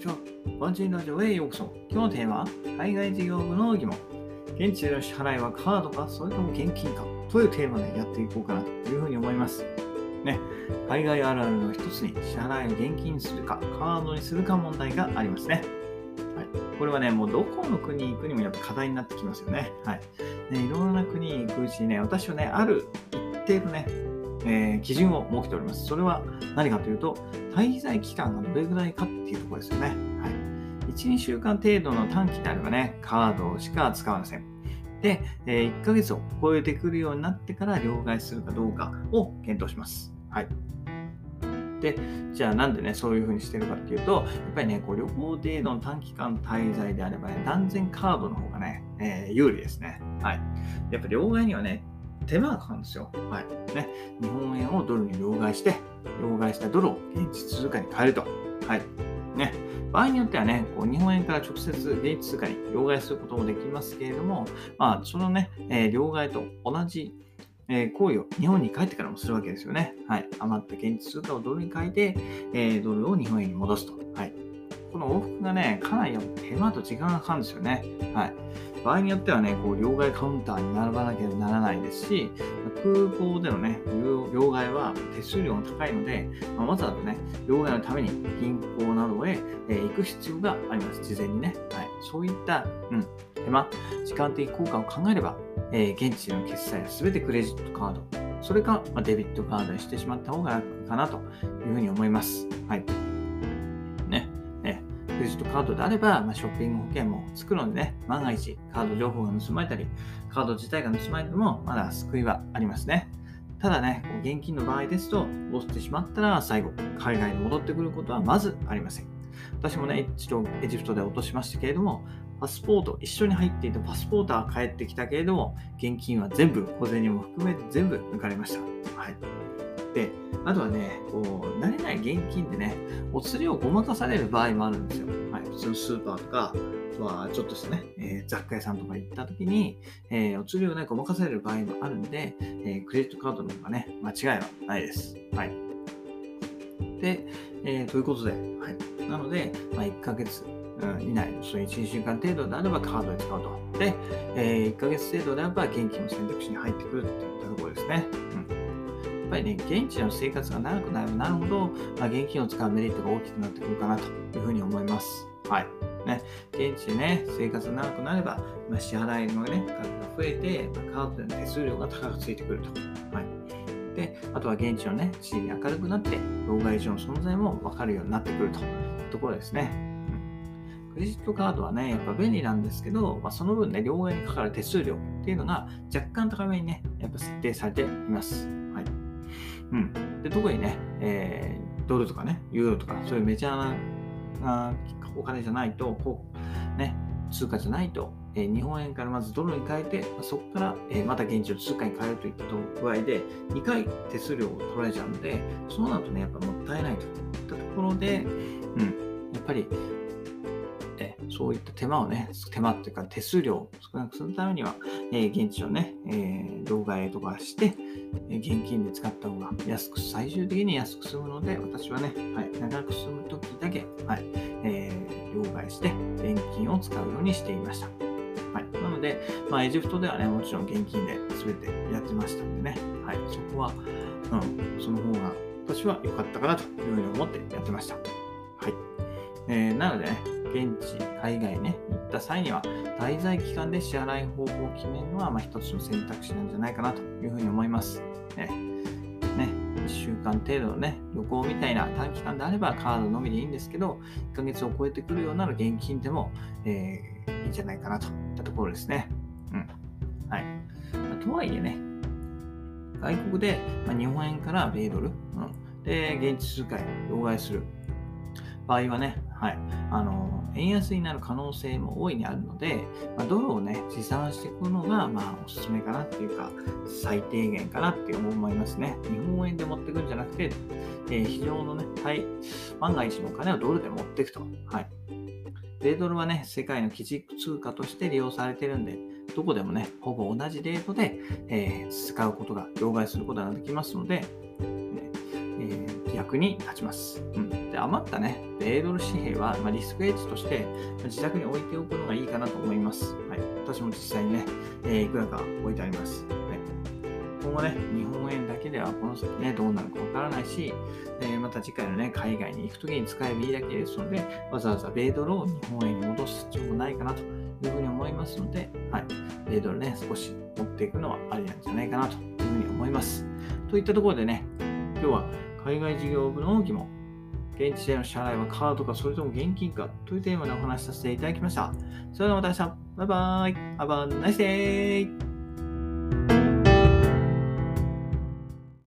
ちは。ワンチンラジオへようこそ。今日のテーマは、海外事業部の疑問。現地での支払いはカードか、それとも現金かというテーマでやっていこうかなというふうに思います。ね、海外あるあるの一つに支払いを現金にするか、カードにするか問題がありますね。はい、これはね、もうどこの国に行くにもやっぱ課題になってきますよね。はい。ね、いろんな国に行くうちにね、私はね、ある一定のね、えー、基準を設けております。それは何かというと、滞在期間がどれぐらいかっていうところですよね。はい。1、2週間程度の短期であればね、カードしか使わません。で、えー、1ヶ月を超えてくるようになってから両替するかどうかを検討します。はい。で、じゃあなんでね、そういうふうにしてるかっていうと、やっぱりね、こう旅行程度の短期間滞在であればね、断然カードの方がね、えー、有利ですね。はい。やっぱ両替にはね、手間がかかるんですよ。はい。ね。日本円をドルに両替して、両替したドルを現地通貨に変えると。はい。ね。場合によってはね、こう日本円から直接現地通貨に両替することもできますけれども、まあ、そのね、えー、両替と同じ、え、行為を日本に帰ってからもするわけですよね。はい。余った現地通貨をドルに変えて、えー、ドルを日本円に戻すと。はい。この往復がね、かなり手間と時間がかかるんですよね。はい。場合によってはね、こう両替カウンターに並ばなければならないですし、空港でのね、両替は手数料が高いので、まあ、わざわざね、両替のために銀行などへ、えー、行く必要があります。事前にね。はい。そういった、うん、手間、時間的効果を考えれば、えー、現地での決済は全てクレジットカード、それか、まあ、デビットカードにしてしまった方が楽かなというふうに思います。はい。クレジットカードであれば、まあ、ショッピング保険もつくのでね、万が一カード情報が盗まれたり、カード自体が盗まれても、まだ救いはありますね。ただね、現金の場合ですと、落ちてしまったら最後、海外に戻ってくることはまずありません。私もね、一度エジプトで落としましたけれども、パスポート、一緒に入っていたパスポートは返ってきたけれども、現金は全部、小銭も含めて全部抜かれました。はい。で、あとはね、こう、慣れない現金でね、お釣りをごまかされる場合もあるんですよ。はい、普通のスーパーとか、あとはちょっとしたね、えー、雑貨屋さんとか行った時に、えー、お釣りをね、ごまかされる場合もあるんで、えー、クレジットカードの方がね、間違いはないです。はい。で、えー、ということで、はい。なので、まあ、1ヶ月、以内、その1、2週間程度であればカードで使うと。で、えー、1ヶ月程度であれば現金の選択肢に入ってくるっていったところですね。うんぱりね、現地の生活が長くなるなるほど、まあ、現金を使うメリットが大きくなってくるかなというふうに思います。はい。ね、現地でね、生活が長くなれば、まあ、支払いのね、額が増えて、まあ、カードでの手数料が高くついてくると。はい。で、あとは現地のね、地理に明るくなって、老害所の存在も分かるようになってくるというところですね。クレジットカードはね、やっぱ便利なんですけど、まあ、その分ね、両替にかかる手数料っていうのが若干高めにね、やっぱ設定されています。はい。うん。で、特にね、えー、ドルとかね、ユーロとか、そういうメジャーなお金じゃないと、こう、ね、通貨じゃないと、えー、日本円からまずドルに変えて、そこから、えー、また現地の通貨に変えるといった具合で、2回手数料を取られちゃうので、そうなるとね、やっぱもったいないといったところで、うん、やっぱりそういった手間をね、手間っていうか手数料を少なくするためには、え、現地をね、えー、動画とかして、え、現金で使った方が安く、最終的に安く済むので、私はね、はい、長く済む時だけ、はい、えー、両替して現金を使うようにしていました。はい。なので、まあ、エジプトではね、もちろん現金で全てやってましたんでね、はい、そこは、うん、その方が私は良かったかなというふうに思ってやってました。はい。えー、なのでね、現地、海外ね、行った際には、滞在期間で支払い方法を決めるのは、まあ、一つの選択肢なんじゃないかなというふうに思います。ね、ね1週間程度のね、旅行みたいな短期間であればカードのみでいいんですけど、1ヶ月を超えてくるようなら現金でも、えー、いいんじゃないかなといったところですね。うん。はい。まあ、とはいえね、外国で、まあ、日本円から米ドル、うん、で、現地通貨へ両替する場合はね、はい、あの円安になる可能性も大いにあるので、まあ、ドルをね、持参していくのが、まあ、おすすめかなっていうか、最低限かなって思いますね。日本円で持っていくんじゃなくて、えー、非常のね、はい、万が一のお金をドルで持っていくと。はい。米ドルはね、世界の基軸通貨として利用されてるんで、どこでもね、ほぼ同じレートで、えー、使うことが、両替することができますので、に立ちます。うん、で余ったね、米ドル紙幣は、まあ、リスクエッジとして自宅に置いておくのがいいかなと思います。はい、私も実際にね、えーいくらか置いてあります。今後ね、日本円だけではこの先ね、どうなるかわからないし、えーまた次回のね、海外に行くときに使えばいいだけですので、わざわざ米ドルを日本円に戻す必要もないかなというふうに思いますので、はい、米ドルね、少し持っていくのはありなんじゃないかなというふうに思います。といったところでね、今日は海外事業部の疑問、現地での支払いはカードかそれとも現金かというテーマでお話しさせていただきました。それではまた明日、バイバイ、アバンナイスデー